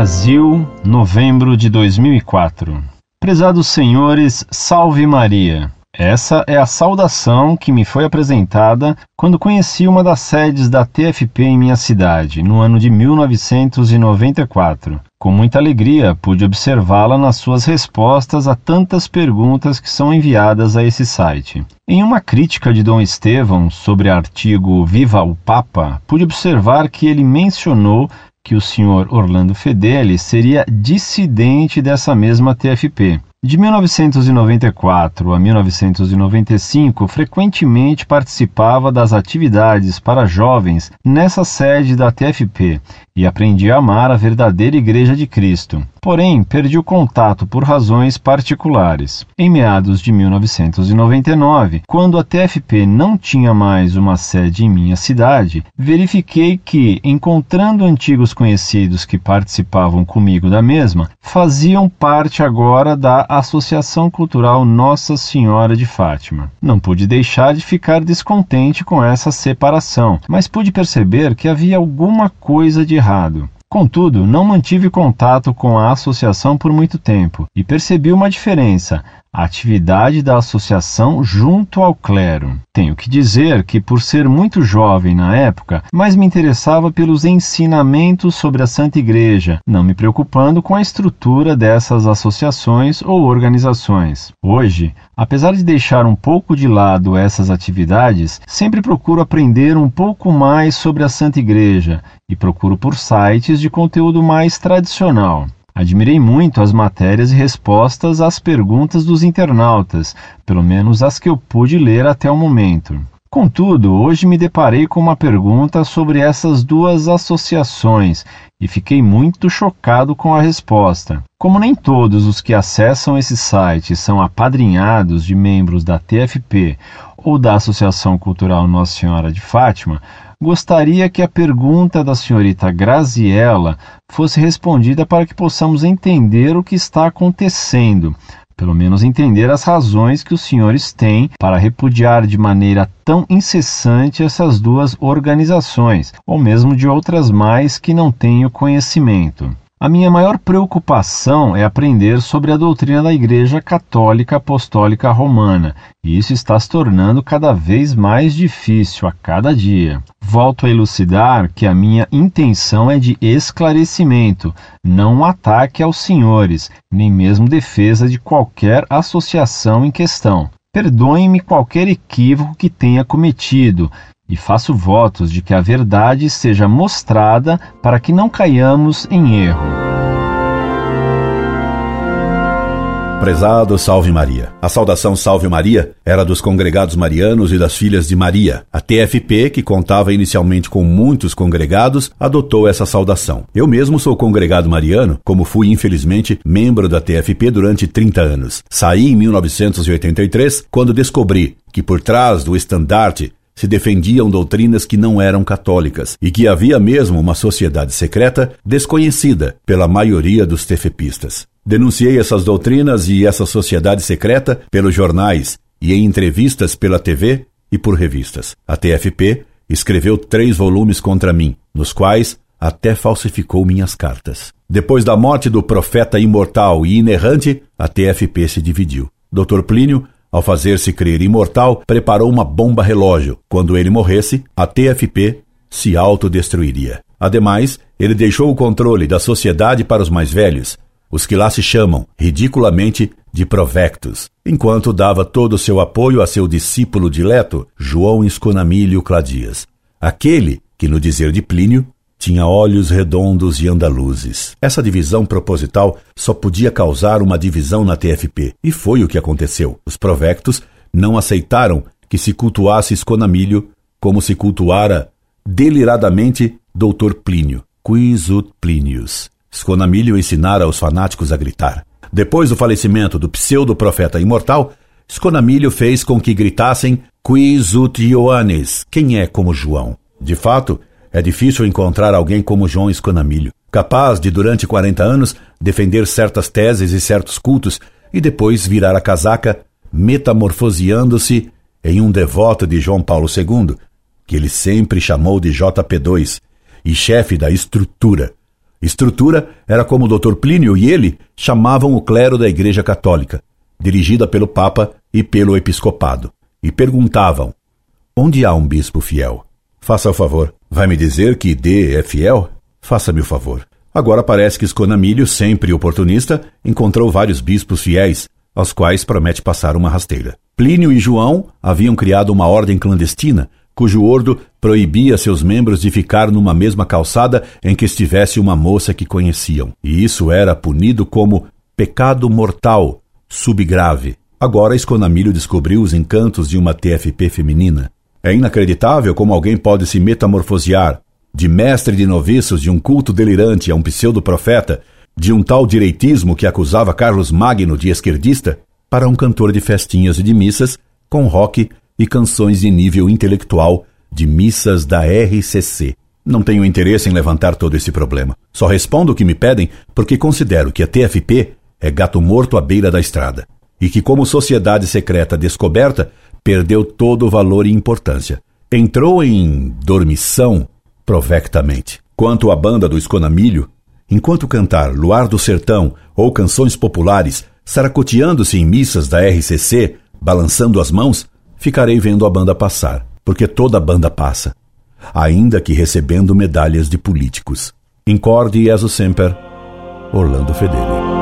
Brasil, novembro de 2004. Prezados senhores, salve Maria. Essa é a saudação que me foi apresentada quando conheci uma das sedes da TFP em minha cidade, no ano de 1994. Com muita alegria, pude observá-la nas suas respostas a tantas perguntas que são enviadas a esse site. Em uma crítica de Dom Estevão sobre o artigo Viva o Papa, pude observar que ele mencionou que o senhor Orlando Fedeli seria dissidente dessa mesma TFP. De 1994 a 1995, frequentemente participava das atividades para jovens nessa sede da TFP e aprendi a amar a verdadeira Igreja de Cristo. Porém, perdi o contato por razões particulares. Em meados de 1999, quando a TFP não tinha mais uma sede em minha cidade, verifiquei que, encontrando antigos conhecidos que participavam comigo da mesma, faziam parte agora da Associação Cultural Nossa Senhora de Fátima. Não pude deixar de ficar descontente com essa separação, mas pude perceber que havia alguma coisa de errado. Contudo, não mantive contato com a associação por muito tempo e percebi uma diferença a atividade da associação junto ao clero. Tenho que dizer que, por ser muito jovem na época, mais me interessava pelos ensinamentos sobre a Santa Igreja, não me preocupando com a estrutura dessas associações ou organizações. Hoje, apesar de deixar um pouco de lado essas atividades, sempre procuro aprender um pouco mais sobre a Santa Igreja e procuro por sites de conteúdo mais tradicional. Admirei muito as matérias e respostas às perguntas dos internautas, pelo menos as que eu pude ler até o momento. Contudo, hoje me deparei com uma pergunta sobre essas duas associações e fiquei muito chocado com a resposta. Como nem todos os que acessam esse site são apadrinhados de membros da TFP ou da Associação Cultural Nossa Senhora de Fátima, gostaria que a pergunta da senhorita Graziella fosse respondida para que possamos entender o que está acontecendo, pelo menos entender as razões que os senhores têm para repudiar de maneira tão incessante essas duas organizações, ou mesmo de outras mais que não tenho conhecimento. A minha maior preocupação é aprender sobre a doutrina da Igreja Católica Apostólica Romana, e isso está se tornando cada vez mais difícil a cada dia. Volto a elucidar que a minha intenção é de esclarecimento, não um ataque aos senhores, nem mesmo defesa de qualquer associação em questão. Perdoem-me qualquer equívoco que tenha cometido, e faço votos de que a verdade seja mostrada para que não caiamos em erro. Prezado Salve Maria. A saudação Salve Maria era dos congregados marianos e das filhas de Maria. A TFP, que contava inicialmente com muitos congregados, adotou essa saudação. Eu mesmo sou congregado mariano, como fui infelizmente membro da TFP durante 30 anos. Saí em 1983 quando descobri que por trás do estandarte se defendiam doutrinas que não eram católicas e que havia mesmo uma sociedade secreta desconhecida pela maioria dos tefepistas. Denunciei essas doutrinas e essa sociedade secreta pelos jornais e em entrevistas pela TV e por revistas. A TFP escreveu três volumes contra mim, nos quais até falsificou minhas cartas. Depois da morte do profeta imortal e inerrante, a TFP se dividiu. Dr. Plínio ao fazer-se crer imortal, preparou uma bomba relógio. Quando ele morresse, a TFP se autodestruiria. Ademais, ele deixou o controle da sociedade para os mais velhos, os que lá se chamam, ridiculamente, de provectos, enquanto dava todo o seu apoio a seu discípulo dileto, João Esconamilho Cladias, aquele que, no dizer de Plínio, tinha olhos redondos e andaluzes. Essa divisão proposital só podia causar uma divisão na TFP, e foi o que aconteceu. Os provectos não aceitaram que se cultuasse Esconamilho como se cultuara deliradamente Doutor Plínio, quis ut Plinius. Esconamilho ensinara aos fanáticos a gritar. Depois do falecimento do pseudo-profeta imortal, Esconamilho fez com que gritassem quis ut Ioannes, quem é como João. De fato, é difícil encontrar alguém como João Esconamilho, capaz de, durante 40 anos, defender certas teses e certos cultos e depois virar a casaca, metamorfoseando-se em um devoto de João Paulo II, que ele sempre chamou de JP2, e chefe da estrutura, Estrutura era como o Dr. Plínio e ele chamavam o clero da Igreja Católica, dirigida pelo Papa e pelo Episcopado, e perguntavam: Onde há um bispo fiel? Faça o favor. Vai me dizer que D é fiel? Faça-me o favor. Agora parece que Esconamilho, sempre oportunista, encontrou vários bispos fiéis, aos quais promete passar uma rasteira. Plínio e João haviam criado uma ordem clandestina, cujo ordo proibia seus membros de ficar numa mesma calçada em que estivesse uma moça que conheciam. E isso era punido como pecado mortal, subgrave. Agora Esconamilho descobriu os encantos de uma TFP feminina. É inacreditável como alguém pode se metamorfosear de mestre de noviços de um culto delirante a um pseudo-profeta, de um tal direitismo que acusava Carlos Magno de esquerdista, para um cantor de festinhas e de missas com rock e canções de nível intelectual de missas da RCC. Não tenho interesse em levantar todo esse problema. Só respondo o que me pedem porque considero que a TFP é gato morto à beira da estrada e que, como sociedade secreta descoberta, perdeu todo o valor e importância. Entrou em dormição provectamente. Quanto à banda do Esconamilho, enquanto cantar Luar do Sertão ou canções populares, saracoteando-se em missas da RCC, balançando as mãos, ficarei vendo a banda passar, porque toda banda passa, ainda que recebendo medalhas de políticos. Incorde e semper, Orlando Fedeli.